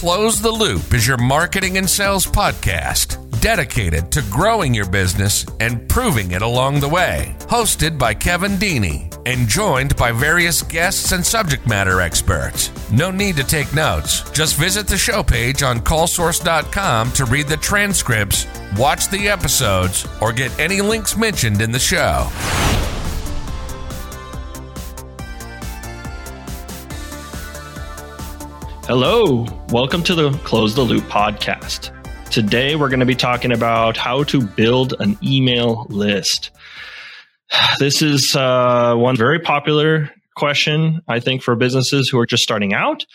Close the Loop is your marketing and sales podcast dedicated to growing your business and proving it along the way. Hosted by Kevin Deeney and joined by various guests and subject matter experts. No need to take notes. Just visit the show page on callsource.com to read the transcripts, watch the episodes, or get any links mentioned in the show. Hello, welcome to the Close the Loop podcast. Today, we're going to be talking about how to build an email list. This is uh, one very popular question, I think, for businesses who are just starting out,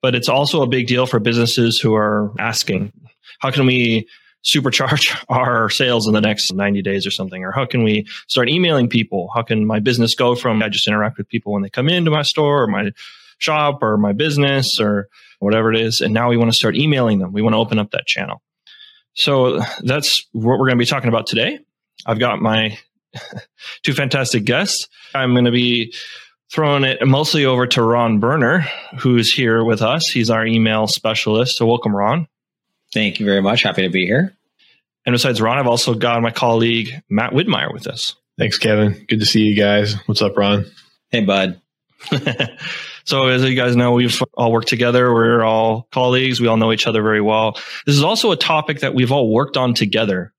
but it's also a big deal for businesses who are asking, how can we supercharge our sales in the next 90 days or something? Or how can we start emailing people? How can my business go from I just interact with people when they come into my store or my shop or my business or whatever it is. And now we want to start emailing them. We want to open up that channel. So that's what we're going to be talking about today. I've got my two fantastic guests. I'm going to be throwing it mostly over to Ron Berner, who's here with us. He's our email specialist. So welcome, Ron. Thank you very much. Happy to be here. And besides Ron, I've also got my colleague Matt Widmeyer with us. Thanks, Kevin. Good to see you guys. What's up, Ron? Hey, bud. so as you guys know, we've all worked together. We're all colleagues. We all know each other very well. This is also a topic that we've all worked on together.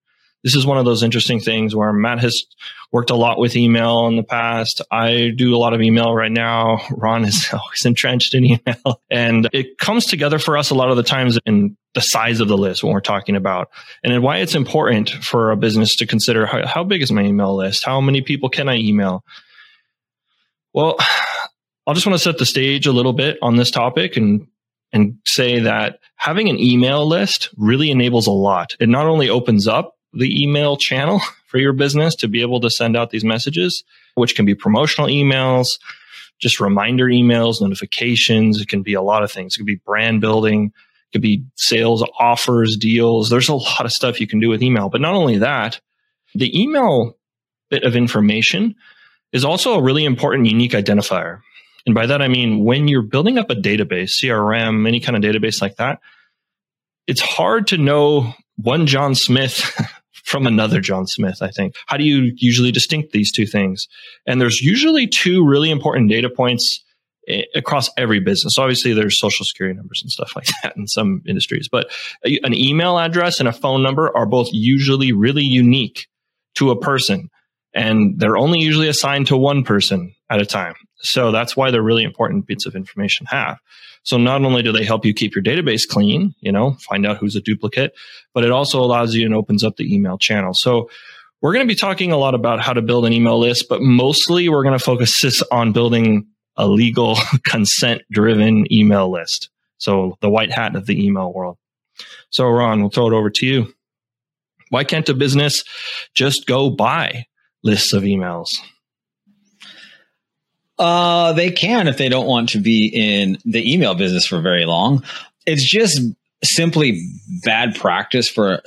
This is one of those interesting things where Matt has worked a lot with email in the past. I do a lot of email right now. Ron is always entrenched in email and it comes together for us a lot of the times in the size of the list when we're talking about and why it's important for a business to consider how, how big is my email list? How many people can I email? Well, I'll just want to set the stage a little bit on this topic and and say that having an email list really enables a lot. It not only opens up the email channel for your business to be able to send out these messages, which can be promotional emails, just reminder emails, notifications. It can be a lot of things. It could be brand building. It could be sales offers, deals. There's a lot of stuff you can do with email. But not only that, the email bit of information is also a really important unique identifier. And by that, I mean, when you're building up a database, CRM, any kind of database like that, it's hard to know one John Smith from another John Smith, I think. How do you usually distinct these two things? And there's usually two really important data points eh, across every business. Obviously, there's social security numbers and stuff like that in some industries, but an email address and a phone number are both usually really unique to a person. And they're only usually assigned to one person at a time. So that's why they're really important bits of information have. So not only do they help you keep your database clean, you know, find out who's a duplicate, but it also allows you and opens up the email channel. So we're going to be talking a lot about how to build an email list, but mostly we're going to focus this on building a legal consent driven email list. So the white hat of the email world. So Ron, we'll throw it over to you. Why can't a business just go buy lists of emails? Uh, they can if they don't want to be in the email business for very long. It's just simply bad practice for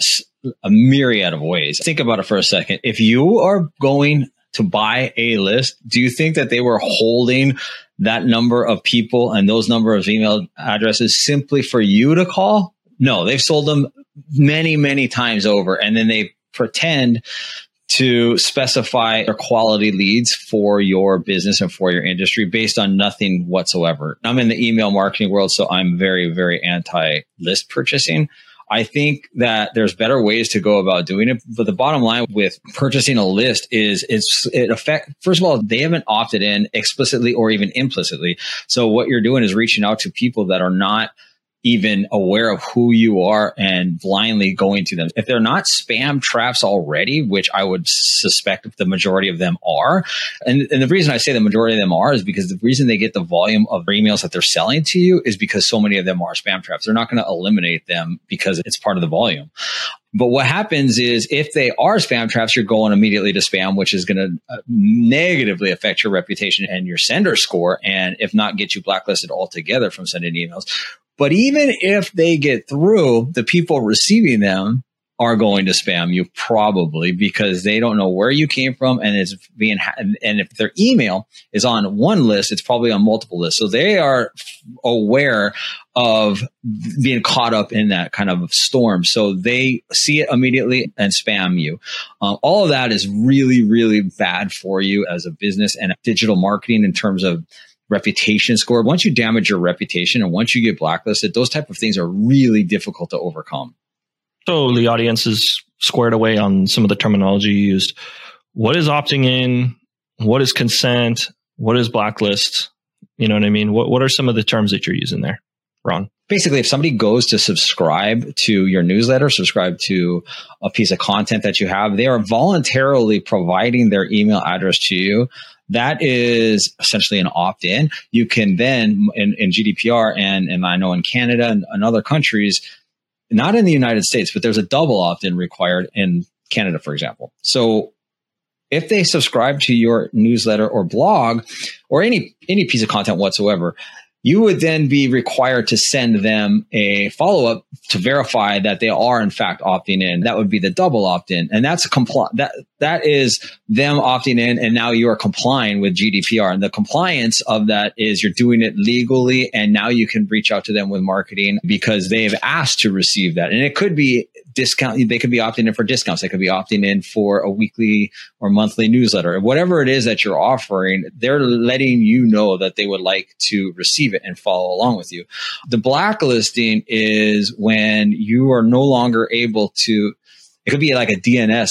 a myriad of ways. Think about it for a second. If you are going to buy a list, do you think that they were holding that number of people and those number of email addresses simply for you to call? No, they've sold them many, many times over and then they pretend to specify their quality leads for your business and for your industry based on nothing whatsoever. I'm in the email marketing world, so I'm very, very anti list purchasing. I think that there's better ways to go about doing it. But the bottom line with purchasing a list is it's it affect first of all, they haven't opted in explicitly or even implicitly. So what you're doing is reaching out to people that are not even aware of who you are and blindly going to them. If they're not spam traps already, which I would suspect the majority of them are, and, and the reason I say the majority of them are is because the reason they get the volume of emails that they're selling to you is because so many of them are spam traps. They're not going to eliminate them because it's part of the volume. But what happens is if they are spam traps, you're going immediately to spam, which is going to uh, negatively affect your reputation and your sender score. And if not, get you blacklisted altogether from sending emails. But even if they get through, the people receiving them are going to spam you probably because they don't know where you came from and it's being ha- and if their email is on one list it's probably on multiple lists. So they are aware of being caught up in that kind of storm. So they see it immediately and spam you. Uh, all of that is really really bad for you as a business and digital marketing in terms of reputation score. Once you damage your reputation and once you get blacklisted those type of things are really difficult to overcome so the audience is squared away on some of the terminology used. What is opting in? What is consent? What is blacklist? You know what I mean? What What are some of the terms that you're using there, Ron? Basically, if somebody goes to subscribe to your newsletter, subscribe to a piece of content that you have, they are voluntarily providing their email address to you that is essentially an opt-in. You can then in, in GDPR and, and I know in Canada and, and other countries, not in the United States, but there's a double opt in required in Canada, for example. So if they subscribe to your newsletter or blog or any any piece of content whatsoever, you would then be required to send them a follow up to verify that they are in fact opting in. That would be the double opt in. And that's compli- that, that is them opting in. And now you are complying with GDPR. And the compliance of that is you're doing it legally. And now you can reach out to them with marketing because they've asked to receive that. And it could be discount. They could be opting in for discounts. They could be opting in for a weekly or monthly newsletter. Whatever it is that you're offering, they're letting you know that they would like to receive it and follow along with you. The blacklisting is when you are no longer able to, it could be like a DNS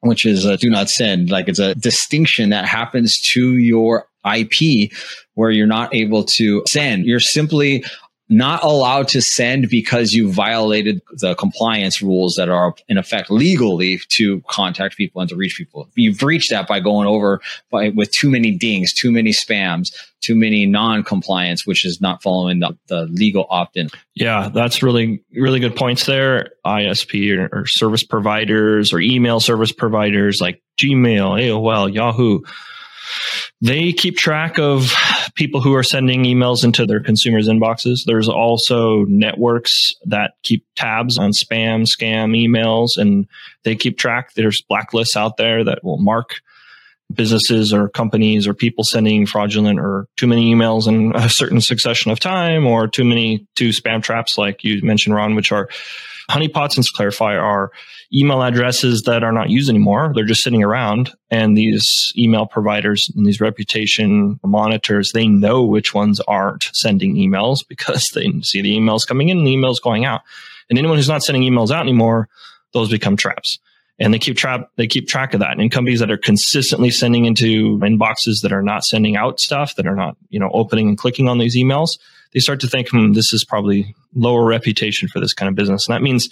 which is do not send. Like it's a distinction that happens to your IP where you're not able to send. You're simply not allowed to send because you violated the compliance rules that are in effect legally to contact people and to reach people. You breach that by going over by with too many dings, too many spams, too many non-compliance, which is not following the, the legal opt-in. Yeah, that's really really good points there. ISP or, or service providers or email service providers like Gmail, AOL, Yahoo they keep track of people who are sending emails into their consumers' inboxes. There's also networks that keep tabs on spam, scam emails, and they keep track. There's blacklists out there that will mark businesses or companies or people sending fraudulent or too many emails in a certain succession of time or too many two spam traps like you mentioned ron which are honeypots and to clarify are email addresses that are not used anymore. They're just sitting around and these email providers and these reputation monitors they know which ones aren't sending emails because they see the emails coming in and the emails going out. And anyone who's not sending emails out anymore those become traps and they keep track they keep track of that. And companies that are consistently sending into inboxes that are not sending out stuff, that are not you know opening and clicking on these emails, they start to think, hmm, this is probably lower reputation for this kind of business, and that means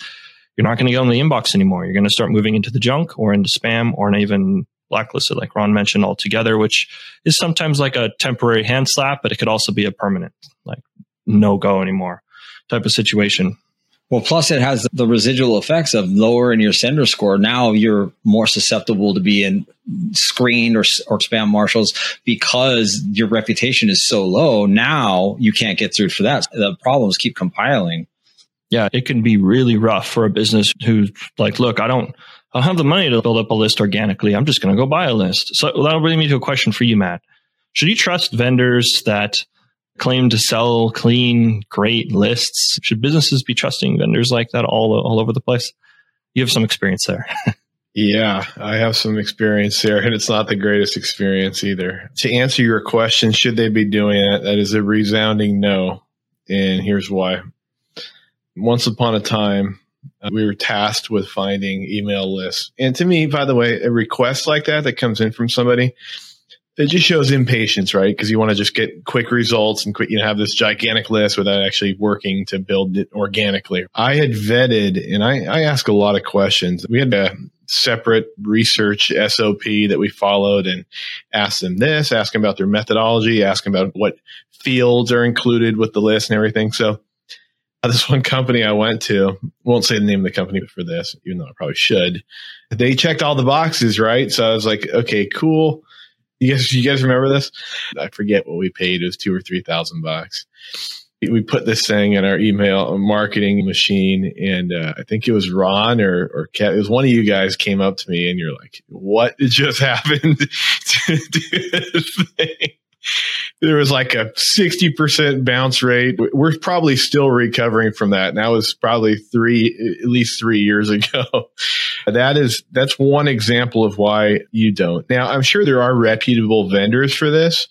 you're not going to get in the inbox anymore. You're going to start moving into the junk or into spam or even blacklisted, like Ron mentioned altogether, which is sometimes like a temporary hand slap, but it could also be a permanent, like no go anymore type of situation. Well, plus it has the residual effects of lowering your sender score. Now you're more susceptible to being screened or, or spam marshals because your reputation is so low. Now you can't get through for that. The problems keep compiling. Yeah, it can be really rough for a business who's like, look, I don't, I don't have the money to build up a list organically. I'm just going to go buy a list. So that'll bring me to a question for you, Matt. Should you trust vendors that claim to sell clean, great lists. Should businesses be trusting vendors like that all, all over the place? You have some experience there. yeah, I have some experience there, and it's not the greatest experience either. To answer your question, should they be doing it? That is a resounding no. And here's why. Once upon a time, uh, we were tasked with finding email lists. And to me, by the way, a request like that that comes in from somebody, it just shows impatience, right? Because you want to just get quick results and you know, have this gigantic list without actually working to build it organically. I had vetted and I, I ask a lot of questions. We had a separate research SOP that we followed and asked them this, ask them about their methodology, ask them about what fields are included with the list and everything. So uh, this one company I went to, won't say the name of the company for this, even though I probably should. They checked all the boxes, right? So I was like, okay, cool you guys, you guys remember this? I forget what we paid. It was two or three thousand bucks. we put this thing in our email marketing machine and uh, i think it was ron or or Kat, it was one of you guys came up to me and you're like what just happened to this thing there was like a 60% bounce rate we're probably still recovering from that and that was probably three at least three years ago that is that's one example of why you don't now i'm sure there are reputable vendors for this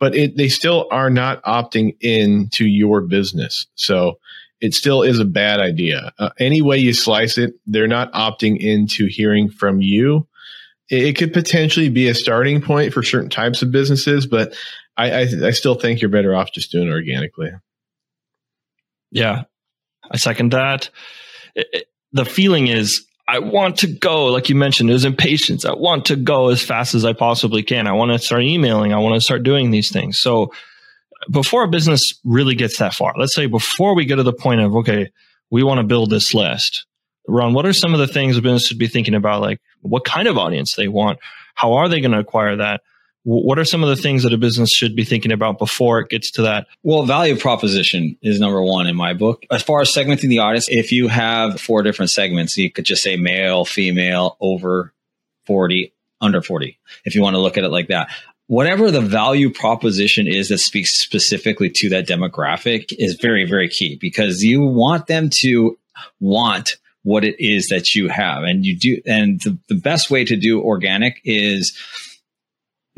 but it, they still are not opting into your business. So it still is a bad idea. Uh, any way you slice it, they're not opting into hearing from you. It, could potentially be a starting point for certain types of businesses, but I, I, I still think you're better off just doing it organically. Yeah, I second that. It, the feeling is I want to go, like you mentioned, there's impatience. I want to go as fast as I possibly can. I want to start emailing. I want to start doing these things. So before a business really gets that far, let's say before we get to the point of, okay, we want to build this list. Ron, what are some of the things a business should be thinking about? Like what kind of audience they want? How are they going to acquire that? What are some of the things that a business should be thinking about before it gets to that? Well, value proposition is number one in my book. As far as segmenting the audience, if you have four different segments, you could just say male, female, over 40, under 40, if you want to look at it like that. Whatever the value proposition is that speaks specifically to that demographic is very, very key because you want them to want what it is that you have. And you do, and the, the best way to do organic is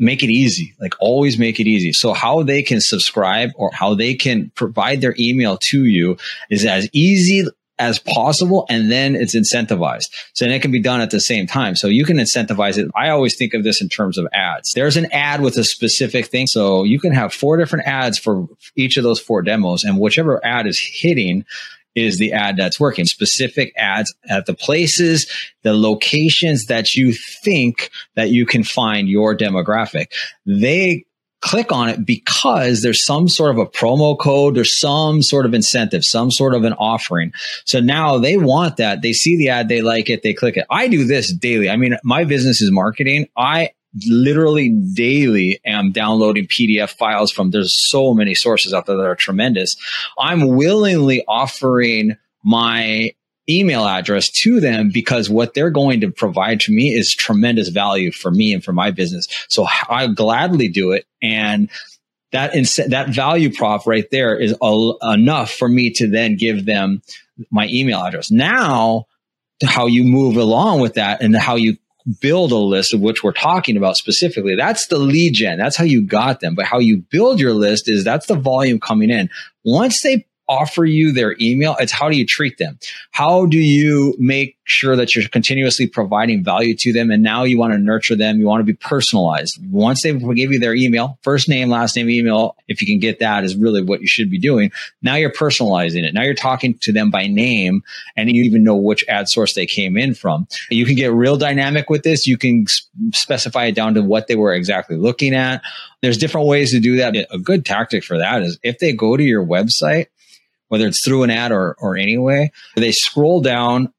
make it easy, like always make it easy. So how they can subscribe or how they can provide their email to you is as easy as possible and then it's incentivized. So then it can be done at the same time. So you can incentivize it. I always think of this in terms of ads. There's an ad with a specific thing. So you can have four different ads for each of those four demos and whichever ad is hitting is the ad that's working. Specific ads at the places, the locations that you think that you can find your demographic. They click on it because there's some sort of a promo code or some sort of incentive, some sort of an offering. So now they want that. They see the ad, they like it, they click it. I do this daily. I mean, my business is marketing. I literally daily am downloading PDF files from there's so many sources out there that are tremendous. I'm willingly offering my email address to them because what they're going to provide to me is tremendous value for me and for my business. So I gladly do it. And that ins- that value prop right there is enough for me to then give them my email address. Now, how you move along with that and how you build a list of which we're talking about specifically. That's the lead gen. That's how you got them. But how you build your list is that's the volume coming in. Once they offer you their email, it's how do you treat them? How do you make sure that you're continuously providing value to them? And now you want to nurture them. You want to be personalized. Once they give you their email, first name, last name, email, if you can get that is really what you should be doing. Now you're personalizing it. Now you're talking to them by name and you even know which ad source they came in from. You can get real dynamic with this. You can specify it down to what they were exactly looking at. There's different ways to do that. A good tactic for that is if they go to your website, whether it's through an ad or, or anyway, they scroll down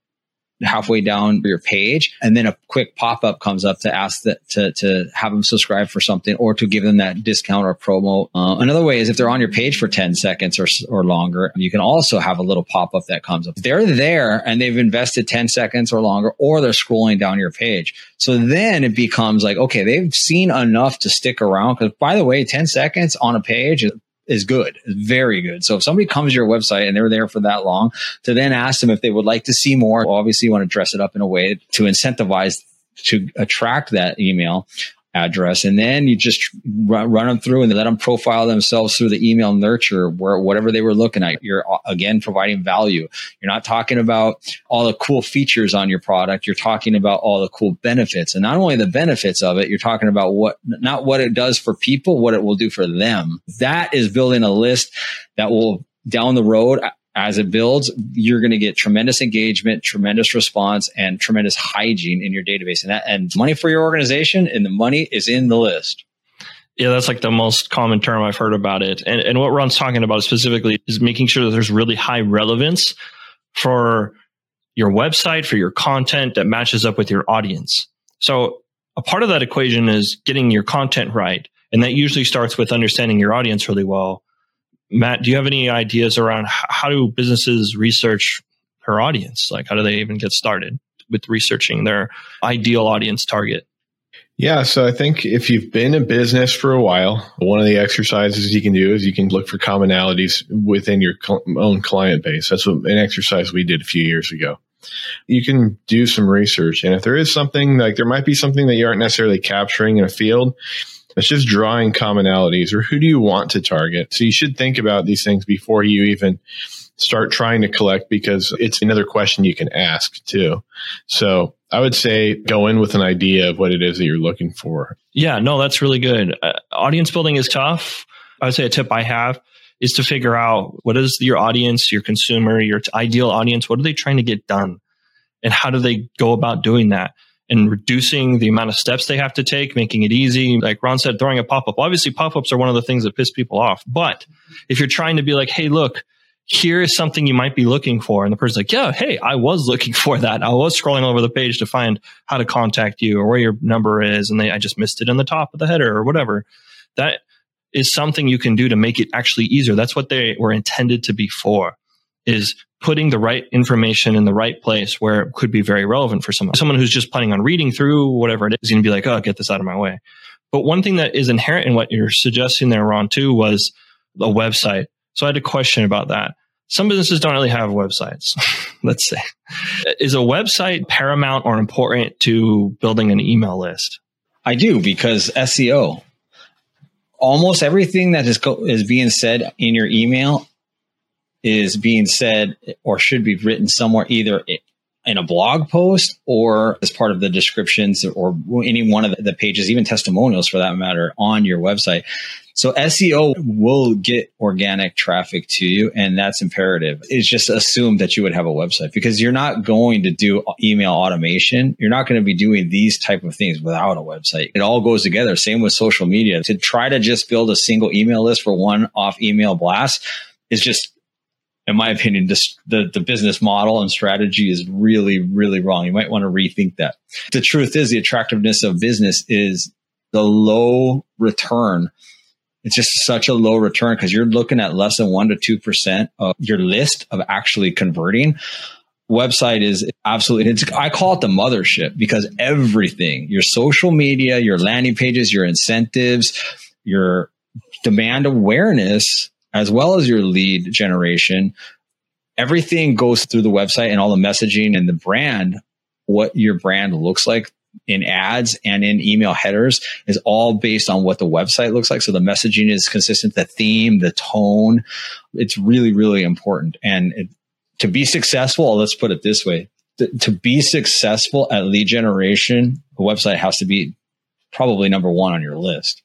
halfway down your page and then a quick pop-up comes up to ask that to, to have them subscribe for something or to give them that discount or promo. Uh, another way is if they're on your page for 10 seconds or, or longer you can also have a little pop-up that comes up. They're there and they've invested 10 seconds or longer or they're scrolling down your page. So then it becomes like okay they've seen enough to stick around because by the way 10 seconds on a page is good, very good. So if somebody comes to your website and they're there for that long, to then ask them if they would like to see more, obviously you want to dress it up in a way to incentivize to attract that email address. And then you just run, run, them through and let them profile themselves through the email nurture where whatever they were looking at. You're uh, again providing value. You're not talking about all the cool features on your product. You're talking about all the cool benefits and not only the benefits of it, you're talking about what, not what it does for people, what it will do for them. That is building a list that will down the road as it builds, you're going to get tremendous engagement, tremendous response, and tremendous hygiene in your database. And that, and money for your organization, and the money is in the list. Yeah, that's like the most common term I've heard about it. And, and what Ron's talking about specifically is making sure that there's really high relevance for your website, for your content that matches up with your audience. So a part of that equation is getting your content right. And that usually starts with understanding your audience really well Matt, do you have any ideas around how do businesses research her audience? Like, how do they even get started with researching their ideal audience target? Yeah, so I think if you've been in business for a while, one of the exercises you can do is you can look for commonalities within your own client base. That's what, an exercise we did a few years ago. You can do some research, and if there is something like there might be something that you aren't necessarily capturing in a field, it's just drawing commonalities or who do you want to target? So you should think about these things before you even start trying to collect because it's another question you can ask too. So I would say go in with an idea of what it is that you're looking for. Yeah, no, that's really good. Uh, audience building is tough. I would say a tip I have is to figure out what is your audience, your consumer, your ideal audience, what are they trying to get done? And how do they go about doing that? And reducing the amount of steps they have to take, making it easy. Like Ron said, throwing a pop up. Obviously, pop ups are one of the things that piss people off. But if you're trying to be like, hey, look, here is something you might be looking for. And the person's like, yeah, hey, I was looking for that. I was scrolling over the page to find how to contact you or where your number is. And they, I just missed it in the top of the header or whatever. That is something you can do to make it actually easier. That's what they were intended to be for is putting the right information in the right place where it could be very relevant for someone. Someone who's just planning on reading through whatever it is going to be like, oh, get this out of my way. But one thing that is inherent in what you're suggesting there, Ron, too, was a website so I had a question about that. Some businesses don't really have websites. Let's say, is a website paramount or important to building an email list? I do because SEO. Almost everything that is go- is being said in your email is being said or should be written somewhere either in a blog post or as part of the descriptions or any one of the pages, even testimonials for that matter, on your website. So SEO will get organic traffic to you, and that's imperative. It's just assumed that you would have a website because you're not going to do email automation. You're not going to be doing these type of things without a website. It all goes together. Same with social media. To try to just build a single email list for one off email blast is just in my opinion, the, the business model and strategy is really, really wrong. You might want to rethink that. The truth is the attractiveness of business is the low return. It's just such a low return because you're looking at less than one to 2% of your list of actually converting. Website is absolutely, it's, I call it the mothership because everything, your social media, your landing pages, your incentives, your demand awareness as well as your lead generation. Everything goes through the website and all the messaging and the brand, what your brand looks like in ads and in email headers is all based on what the website looks like. So the messaging is consistent, the theme, the tone. It's really, really important. And it, to be successful, oh, let's put it this way to, be successful at lead generation, a website has to be probably number one on your list.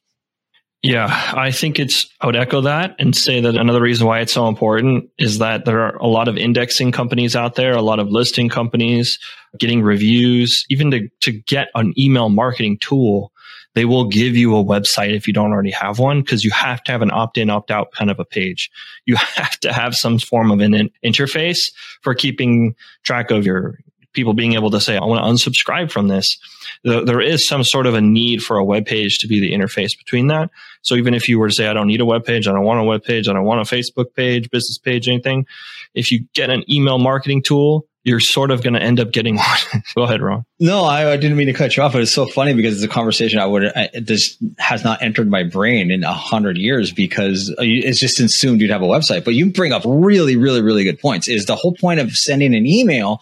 Yeah, I think it's, I would echo that and say that another reason why it's so important is that there are a lot of indexing companies out there, a lot of listing companies getting reviews, even to, to get an email marketing tool. They will give you a website if you don't already have one because you have to have an opt in, opt out kind of a page. You have to have some form of an interface for keeping track of your people being able to say, I want to unsubscribe from this. There is some sort of a need for a web page to be the interface between that. So even if you were to say, I don't need a web page, I don't want a web page, I don't want a Facebook page, business page, anything, if you get an email marketing tool, you're sort of going to end up getting one. Go ahead, Ron. No, I, I, didn't mean to cut you off, but it's so funny because it's a conversation I would, I, this has not entered my brain in a hundred years because uh, it's just assumed you'd have a website. But you bring up really, really, really good points. Is the whole point of sending an email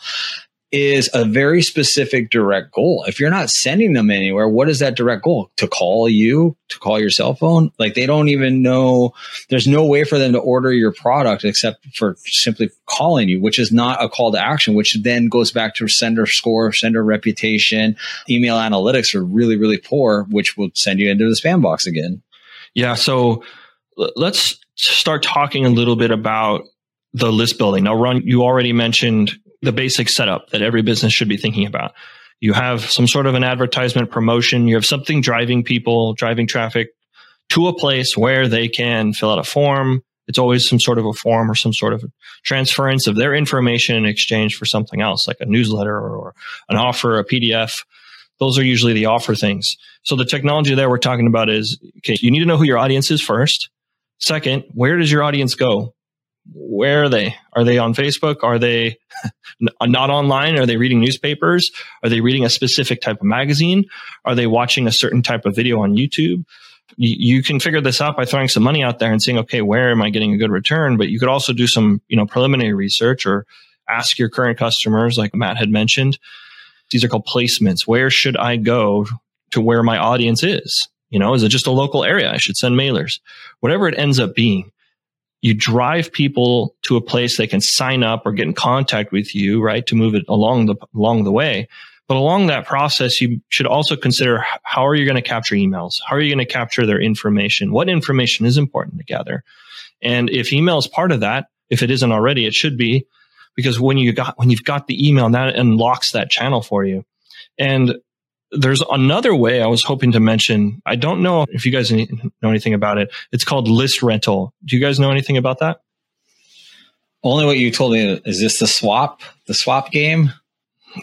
is a very specific direct goal. If you're not sending them anywhere, what is that direct goal? To call you, to call your cell phone? Like they don't even know, there's no way for them to order your product except for simply calling you, which is not a call to action, which then goes back to sender score, sender reputation. Email analytics are really, really poor, which will send you into the spam box again. Yeah. So let's start talking a little bit about the list building. Now, Ron, you already mentioned the basic setup that every business should be thinking about. You have some sort of an advertisement promotion. You have something driving people, driving traffic to a place where they can fill out a form. It's always some sort of a form or some sort of transference of their information in exchange for something else, like a newsletter or an offer, a PDF. Those are usually the offer things. So the technology there we're talking about is, okay, you need to know who your audience is first. Second, where does your audience go? Where are they? Are they on Facebook? Are they not online? Are they reading newspapers? Are they reading a specific type of magazine? Are they watching a certain type of video on YouTube? you can figure this out by throwing some money out there and saying, okay, where am I getting a good return? But you could also do some, you know, preliminary research or ask your current customers, like Matt had mentioned. These are called placements. Where should I go to where my audience is? You know, is it just a local area? I should send mailers. Whatever it ends up being, you drive people to a place they can sign up or get in contact with you, right? To move it along the, along the way. But along that process, you should also consider how are you going to capture emails? How are you going to capture their information? What information is important to gather? And if email is part of that, if it isn't already, it should be because when you got, when you've got the email, that unlocks that channel for you. And there's another way I was hoping to mention. I don't know if you guys know anything about it. It's called list rental. Do you guys know anything about that? Only what you told me. Is this the swap, the swap game?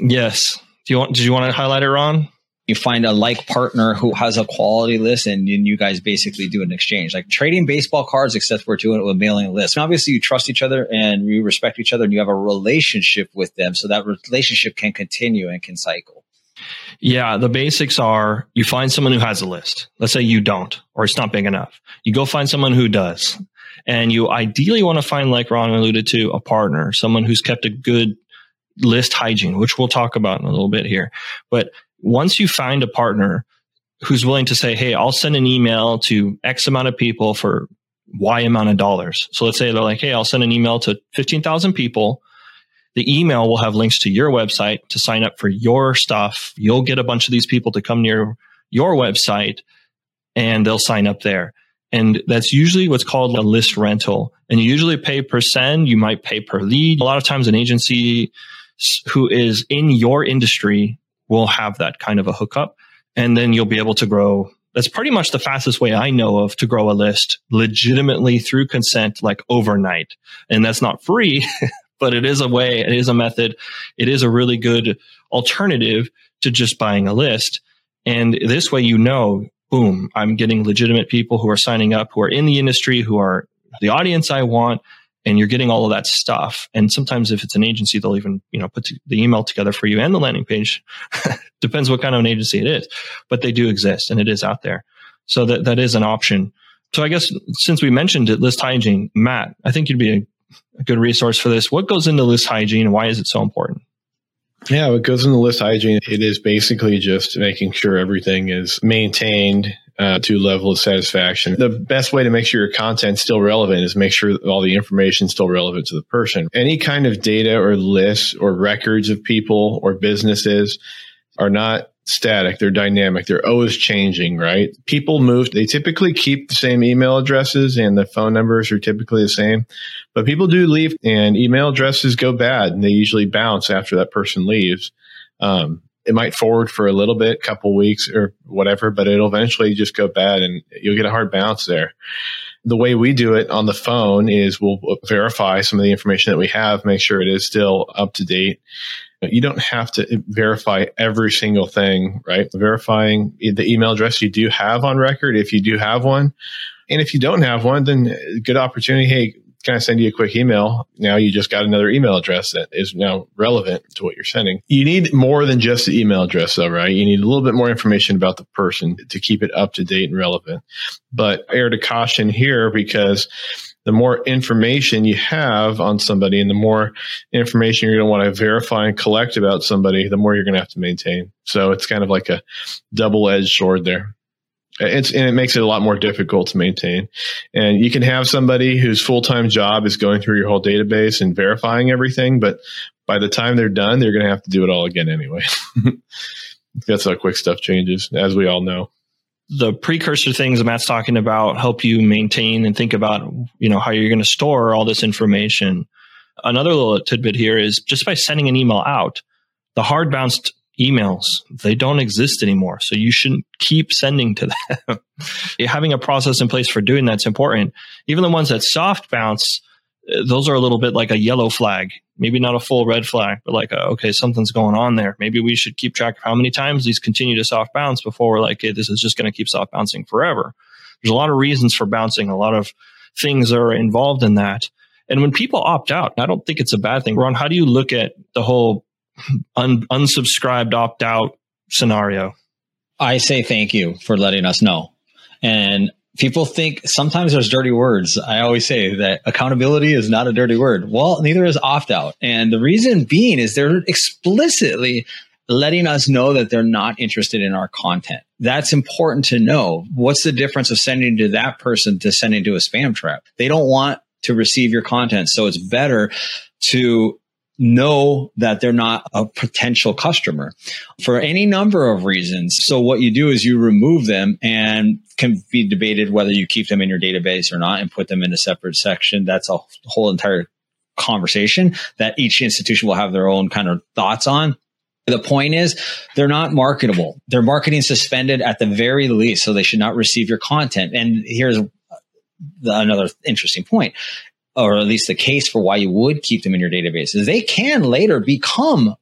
Yes. Do you want? Did you want to highlight it, Ron? You find a like partner who has a quality list, and then you guys basically do an exchange, like trading baseball cards, except we're doing it with mailing lists. And obviously, you trust each other and you respect each other, and you have a relationship with them, so that relationship can continue and can cycle. Yeah, the basics are you find someone who has a list. Let's say you don't, or it's not big enough. You go find someone who does. And you ideally want to find, like Ron alluded to, a partner, someone who's kept a good list hygiene, which we'll talk about in a little bit here. But once you find a partner who's willing to say, Hey, I'll send an email to X amount of people for Y amount of dollars. So let's say they're like, Hey, I'll send an email to 15,000 people. The email will have links to your website to sign up for your stuff. You'll get a bunch of these people to come near your website and they'll sign up there. And that's usually what's called a list rental. And you usually pay per send. You might pay per lead. A lot of times an agency who is in your industry will have that kind of a hookup. And then you'll be able to grow. That's pretty much the fastest way I know of to grow a list legitimately through consent, like overnight. And that's not free, but it is a way, it is a method. It is a really good alternative to just buying a list. And this way, you know, boom, I'm getting legitimate people who are signing up, who are in the industry, who are the audience I want and you're getting all of that stuff. And sometimes if it's an agency, they'll even, you know, put the email together for you and the landing page. Depends what kind of an agency it is, but they do exist and it is out there. So that, that is an option. So I guess since we mentioned it, list hygiene, Matt, I think you'd be a, a good resource for this. What goes into list hygiene why is it so important? Yeah, what goes into list hygiene, it is basically just making sure everything is maintained uh, to level of satisfaction. The best way to make sure your content's still relevant is make sure all the information is still relevant to the person. Any kind of data or lists or records of people or businesses are not static. They're dynamic. They're always changing, right? People move. They typically keep the same email addresses and the phone numbers are typically the same, but people do leave and email addresses go bad and they usually bounce after that person leaves. Um, it might forward for a little bit, couple weeks or whatever, but it'll eventually just go bad and you'll get a hard bounce there. The way we do it on the phone is we'll verify some of the information that we have, make sure it is still up to date. You don't have to verify every single thing, right? Verifying the email address you do have on record, if you do have one. And if you don't have one, then good opportunity. Hey, can I send you a quick email? Now you just got another email address that is now relevant to what you're sending. You need more than just the email address though, right? You need a little bit more information about the person to keep it up to date and relevant. But air to caution here because the more information you have on somebody and the more information you're going to want to verify and collect about somebody, the more you're going to have to maintain. So it's kind of like a double edged sword there. It's, and it makes it a lot more difficult to maintain. And you can have somebody whose full time job is going through your whole database and verifying everything, but by the time they're done, they're going to have to do it all again anyway. That's how quick stuff changes, as we all know. The precursor things Matt's talking about help you maintain and think about, you know, how you're going to store all this information. Another little tidbit here is just by sending an email out, the hard bounced emails. They don't exist anymore. So you shouldn't keep sending to them. Having a process in place for doing that's important. Even the ones that soft bounce, those are a little bit like a yellow flag. Maybe not a full red flag, but like, a, okay, something's going on there. Maybe we should keep track of how many times these continue to soft bounce before we're like, hey, this is just going to keep soft bouncing forever. There's a lot of reasons for bouncing, a lot of things are involved in that. And when people opt out, I don't think it's a bad thing. Ron, how do you look at the whole un- unsubscribed opt out scenario? I say thank you for letting us know. And people think sometimes there's dirty words. I always say that accountability is not a dirty word. Well, neither is opt out. And the reason being is they're explicitly letting us know that they're not interested in our content. That's important to know. What's the difference of sending to that person to sending to a spam trap? They don't want to receive your content. So it's better to know that they're not a potential customer for any number of reasons. So what you do is you remove them and can be debated whether you keep them in your database or not and put them in a separate section. That's a whole entire conversation that each institution will have their own kind of thoughts on. The point is they're not marketable. They're marketing suspended at the very least. So they should not receive your content. And here's another interesting point or at least the case for why you would keep them in your database is they can later become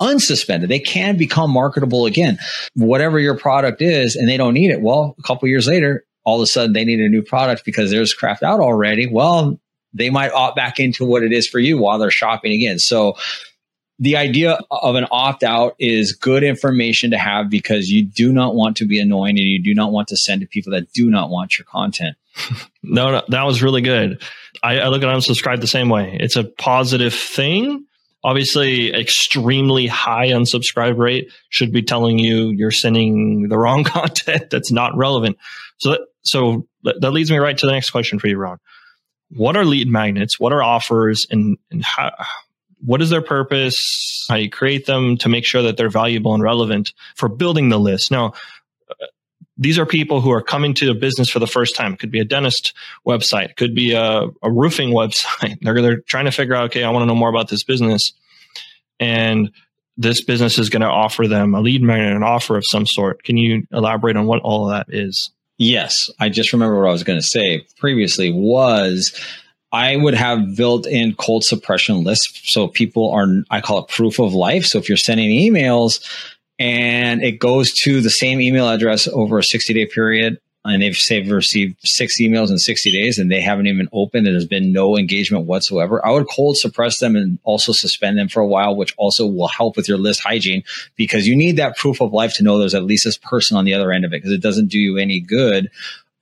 unsuspended. They can become marketable again. Whatever your product is and they don't need it. Well, a couple years later, all of a sudden they need a new product because there's craft out already. Well, they might opt back into what it is for you while they're shopping again. So the idea of an opt out is good information to have because you do not want to be annoying and you do not want to send to people that do not want your content. no, no, that was really good. I, I look at unsubscribe the same way. It's a positive thing. Obviously, extremely high unsubscribe rate should be telling you you're sending the wrong content that's not relevant. So, that, so that leads me right to the next question for you, Ron. What are lead magnets? What are offers, and, and how, what is their purpose? How you create them to make sure that they're valuable and relevant for building the list. Now, uh, these are people who are coming to a business for the first time. It could be a dentist website, it could be a, a roofing website. They're, they're trying to figure out, okay, I want to know more about this business. And this business is going to offer them a lead magnet, an offer of some sort. Can you elaborate on what all of that is? Yes, I just remember what I was going to say previously was I would have built in cold suppression lists. So people are, I call it proof of life. So if you're sending emails, and it goes to the same email address over a 60 day period and they've received six emails in 60 days and they haven't even opened and there's been no engagement whatsoever, I would cold suppress them and also suspend them for a while, which also will help with your list hygiene because you need that proof of life to know there's at least this person on the other end of it because it doesn't do you any good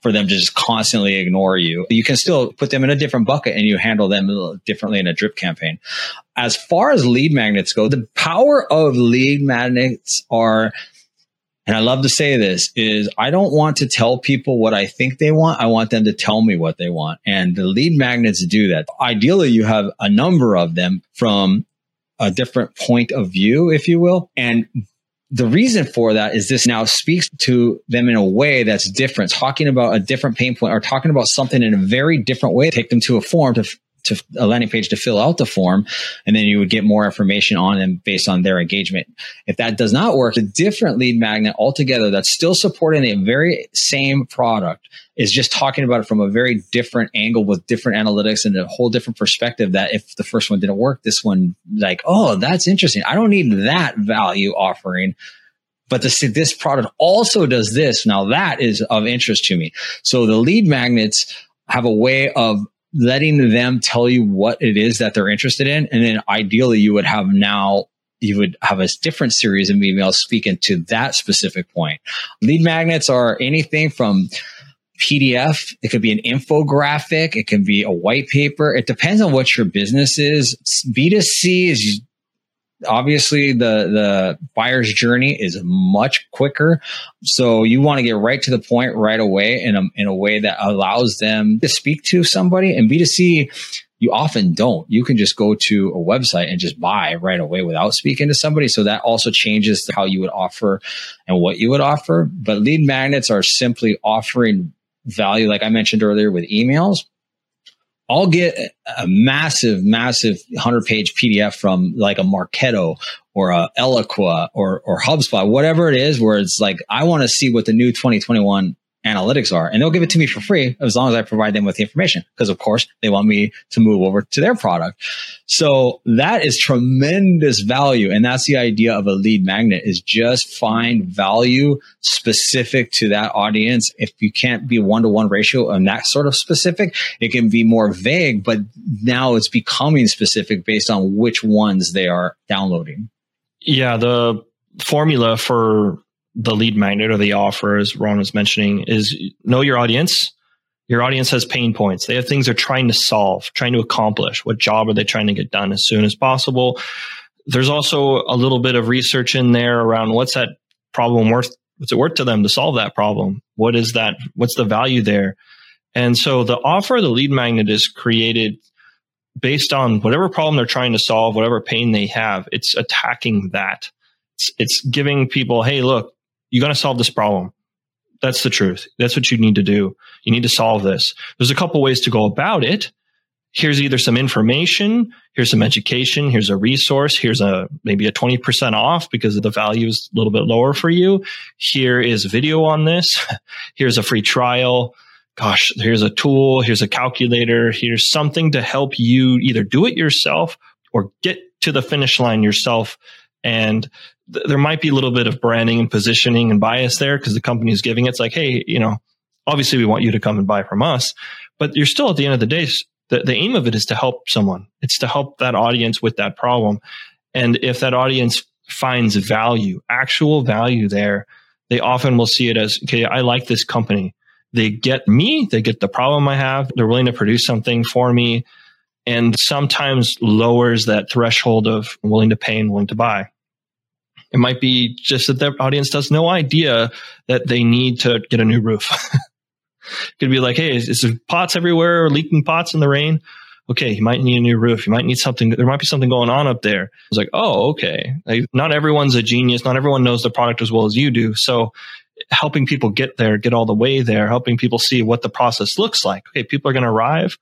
for them to just constantly ignore you. You can still put them in a different bucket and you handle them differently in a drip campaign. As far as lead magnets go, the power of lead magnets are and I love to say this is I don't want to tell people what I think they want. I want them to tell me what they want. And the lead magnets do that. Ideally, you have a number of them from a different point of view, if you will. And the reason for that is this now speaks to them in a way that's different, talking about a different pain point or talking about something in a very different way, take them to a form to to a landing page to fill out the form and then you would get more information on them based on their engagement. If that does not work, a different lead magnet altogether that's still supporting the very same product is just talking about it from a very different angle with different analytics and a whole different perspective that if the first one didn't work, this one like, oh, that's interesting. I don't need that value offering but this, this product also does this. Now that is of interest to me. So the lead magnets have a way of letting them tell you what it is that they're interested in. And then ideally you would have now you would have a different series of emails speaking to that specific point. Lead magnets are anything from PDF. It could be an infographic. It can be a white paper. It depends on what your business is. B2C is obviously the the buyer's journey is much quicker so you want to get right to the point right away in a, in a way that allows them to speak to somebody and b2c you often don't you can just go to a website and just buy right away without speaking to somebody so that also changes how you would offer and what you would offer but lead magnets are simply offering value like i mentioned earlier with emails I'll get a massive, massive 100 page PDF from like a Marketo or a Eloqua or, or HubSpot, whatever it is, where it's like, I want to see what the new 2021 analytics are and they'll give it to me for free as long as I provide them with the information. Because of course they want me to move over to their product. So that is tremendous value. And that's the idea of a lead magnet is just find value specific to that audience. If you can't be one to one ratio and that sort of specific, it can be more vague, but now it's becoming specific based on which ones they are downloading. Yeah. The formula for the lead magnet or the offer, as Ron was mentioning, is know your audience. Your audience has pain points. They have things they're trying to solve, trying to accomplish. What job are they trying to get done as soon as possible? There's also a little bit of research in there around what's that problem worth? What's it worth to them to solve that problem? What is that? What's the value there? And so the offer, the lead magnet is created based on whatever problem they're trying to solve, whatever pain they have. It's attacking that. It's, it's giving people, Hey, look, you got to solve this problem. That's the truth. That's what you need to do. You need to solve this. There's a couple ways to go about it. Here's either some information, here's some education, here's a resource, here's a maybe a 20% off because the value is a little bit lower for you. Here is video on this. Here's a free trial. Gosh, here's a tool, here's a calculator, here's something to help you either do it yourself or get to the finish line yourself and th- there might be a little bit of branding and positioning and bias there because the company is giving it. it's like, hey, you know, obviously we want you to come and buy from us, but you're still at the end of the day, the, the aim of it is to help someone. It's to help that audience with that problem. And if that audience finds value, actual value there, they often will see it as, okay, I like this company. They get me, they get the problem I have, they're willing to produce something for me and sometimes lowers that threshold of willing to pay and willing to buy. It might be just that their audience has no idea that they need to get a new roof. it could be like, hey, is, is there pots everywhere, leaking pots in the rain? Okay, you might need a new roof. You might need something. There might be something going on up there. It's like, oh, okay. Like, not everyone's a genius. Not everyone knows the product as well as you do. So helping people get there, get all the way there, helping people see what the process looks like. Okay, people are going to arrive.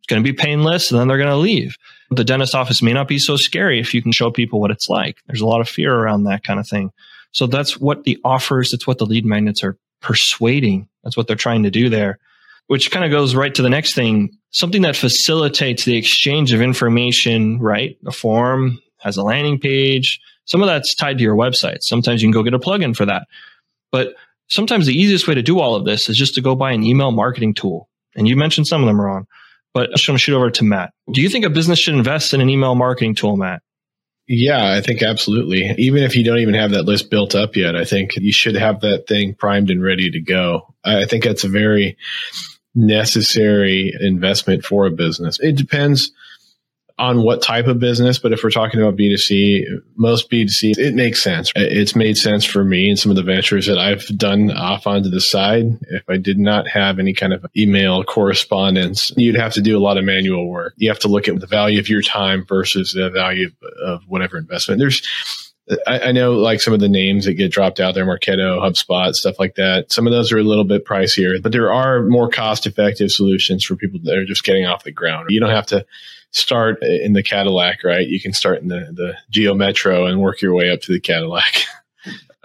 It's going to be painless and then they're going to leave. The dentist office may not be so scary if you can show people what it's like. There's a lot of fear around that kind of thing. So that's what the offers, it's what the lead magnets are persuading. That's what they're trying to do there, which kind of goes right to the next thing. Something that facilitates the exchange of information, right? A form has a landing page. Some of that's tied to your website. Sometimes you can go get a plugin for that. But sometimes the easiest way to do all of this is just to go buy an email marketing tool. And you mentioned some of them, Ron. But I'm going to shoot over to Matt. Do you think a business should invest in an email marketing tool, Matt? Yeah, I think absolutely. Even if you don't even have that list built up yet, I think you should have that thing primed and ready to go. I think that's a very necessary investment for a business. It depends on what type of business, but if we're talking about B2C, most B2C, it makes sense. It's made sense for me and some of the ventures that I've done off onto the side. If I did not have any kind of email correspondence, you'd have to do a lot of manual work. You have to look at the value of your time versus the value of whatever investment. There's, I, I, know like some of the names that get dropped out there, Marketo, HubSpot, stuff like that. Some of those are a little bit pricier, but there are more cost effective solutions for people that are just getting off the ground. You don't have to start in the Cadillac, right? You can start in the, the Geo Metro and work your way up to the Cadillac.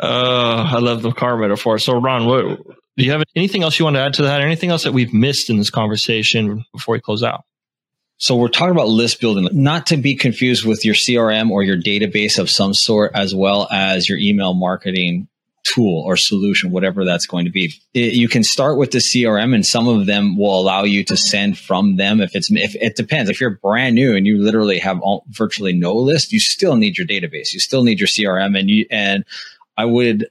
Uh, I love the car metaphor. So, Ron, what, do you have anything else you want to add to that? Anything else that we've missed in this conversation before we close out? So we're talking about list building, not to be confused with your CRM or your database of some sort, as well as your email marketing tool or solution, whatever that's going to be. It, you can start with the CRM and some of them will allow you to send from them. If it's, if it depends, if you're brand new and you literally have all, virtually no list, you still need your database. You still need your CRM and you, and I would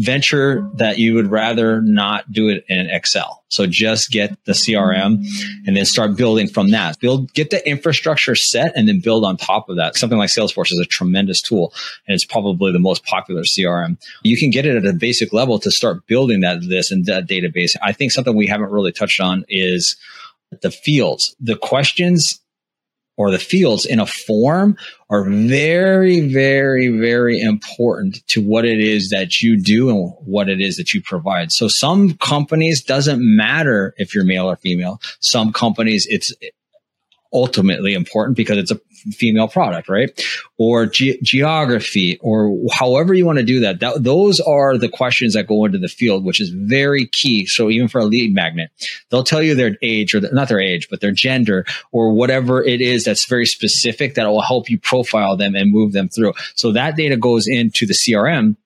venture that you would rather not do it in Excel. So just get the CRM and then start building from that. Build, get the infrastructure set and then build on top of that. Something like Salesforce is a tremendous tool and it's probably the most popular CRM. You can get it at a basic level to start building that list and that database. I think something we haven't really touched on is the fields, the questions or the fields in a form are very, very, very important to what it is that you do and what it is that you provide. So some companies doesn't matter if you're male or female. Some companies it's ultimately important because it's a female product, right? Or ge- geography, or however you want to do that. that. Those are the questions that go into the field, which is very key. So even for a lead magnet, they'll tell you their age or the, not their age, but their gender or whatever it is that's very specific that will help you profile them and move them through. So that data goes into the CRM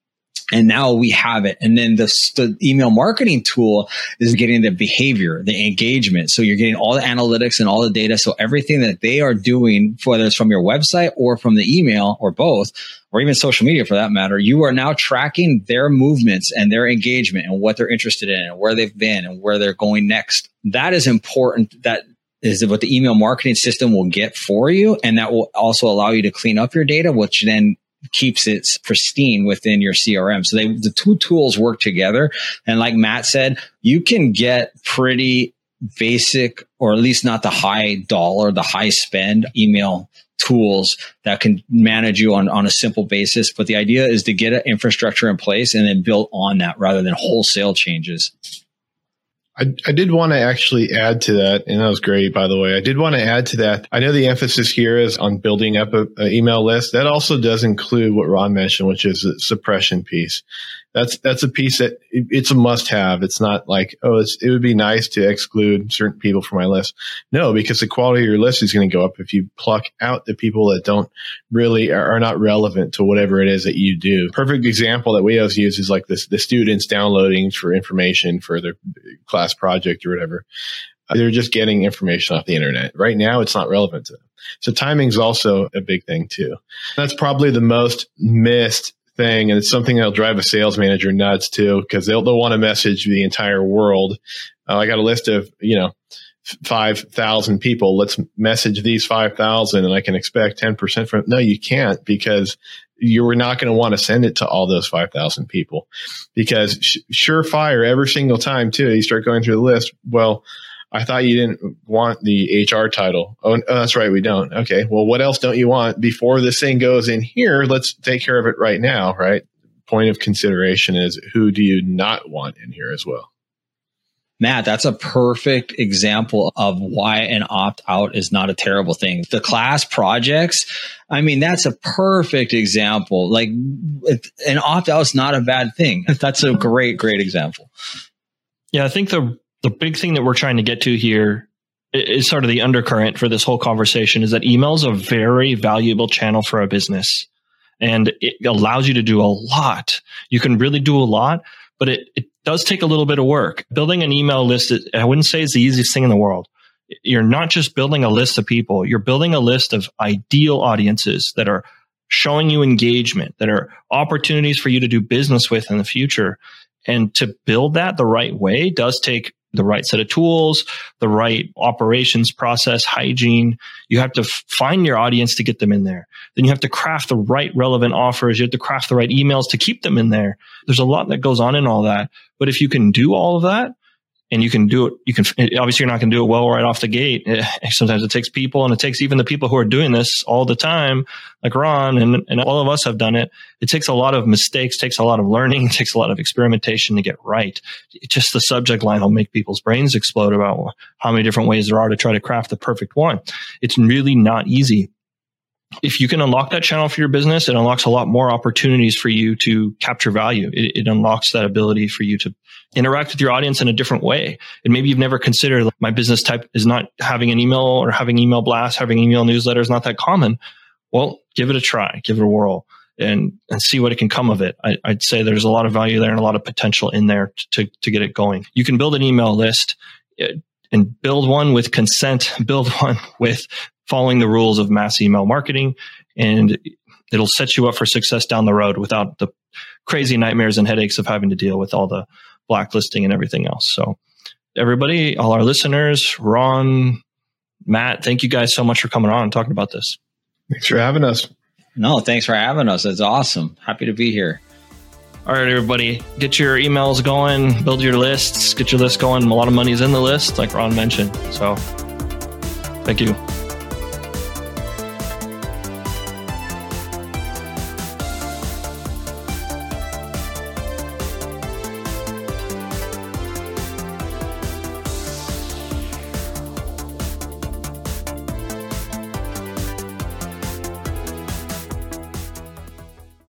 and now we have it. And then the, the, email marketing tool is getting the behavior, the engagement. So you're getting all the analytics and all the data. So everything that they are doing, whether it's from your website or from the email or both, or even social media for that matter, you are now tracking their movements and their engagement and what they're interested in and where they've been and where they're going next. That is important. That is what the email marketing system will get for you. And that will also allow you to clean up your data, which then keeps it pristine within your CRM. So they, the two tools work together. And like Matt said, you can get pretty basic or at least not the high dollar, the high spend email tools that can manage you on, on a simple basis. But the idea is to get an infrastructure in place and then build on that rather than wholesale changes. I, I did want to actually add to that, and that was great, by the way. I did want to add to that. I know the emphasis here is on building up an email list. That also does include what Ron mentioned, which is the suppression piece that's that's a piece that it, it's a must have. It's not like oh, it would be nice to exclude certain people from my list. No, because the quality of your list is going to go up if you pluck out the people that don't really are, are, not relevant to whatever it is that you do. Perfect example that we always use is like this: the students downloading for information for their class project or whatever. They're just getting information off the internet. Right now, it's not relevant to them. So timing is also a big thing too. That's probably the most missed thing, and it's something that'll drive a sales manager nuts too, because they'll they'll want to message the entire world. Uh, I got a list of you know five thousand people. Let's message these five thousand, and I can expect ten percent from. No, you can't because you're not going to want to send it to all those 5,000 people because sh- surefire every single time too. You start going through the list. Well, I thought you didn't want the HR title. Oh, oh, that's right. We don't. Okay. Well, what else don't you want before this thing goes in here? Let's take care of it right now. Right. Point of consideration is who do you not want in here as well? Matt, that's a perfect example of why an opt out is not a terrible thing. The class projects, I mean, that's a perfect example. Like an opt out is not a bad thing. That's a great, great example. Yeah, I think the the big thing that we're trying to get to here is sort of the undercurrent for this whole conversation is that email is a very valuable channel for a business and it allows you to do a lot. You can really do a lot, but it, it does take a little bit of work. Building an email list, I wouldn't say is the easiest thing in the world. You're not just building a list of people, you're building a list of ideal audiences that are showing you engagement, that are opportunities for you to do business with in the future. And to build that the right way does take the right set of tools, the right operations process, hygiene. You have to find your audience to get them in there. Then you have to craft the right relevant offers. You have to craft the right emails to keep them in there. There's a lot that goes on in all that. But if you can do all of that, and you can do it. You can obviously you're not going to do it well right off the gate. Sometimes it takes people, and it takes even the people who are doing this all the time, like Ron and, and all of us have done it. It takes a lot of mistakes, takes a lot of learning, takes a lot of experimentation to get right. just the subject line will make people's brains explode about how many different ways there are to try to craft the perfect one. It's really not easy if you can unlock that channel for your business, it unlocks a lot more opportunities for you to capture value. It, it, unlocks that ability for you to interact with your audience in a different way. And maybe you've never considered like, my business type is not having an email or having email blasts, having email newsletter is not that common. Well, give it a try, give it a whirl and, and see what it can come of it. I, would say there's a lot of value there and a lot of potential in there to, to get it going. You can build an email list eh, and build one with consent, build one with following the rules of mass email marketing and it'll set you up for success down the road without the crazy nightmares and headaches of having to deal with all the blacklisting and everything else. So everybody, all our listeners, Ron, Matt, thank you guys so much for coming on and talking about this. Thanks for having us. No, thanks for having us. It's awesome. Happy to be here. All right, everybody, get your emails going, build your lists, get your list going. A lot of money's in the list, like Ron mentioned. So thank you.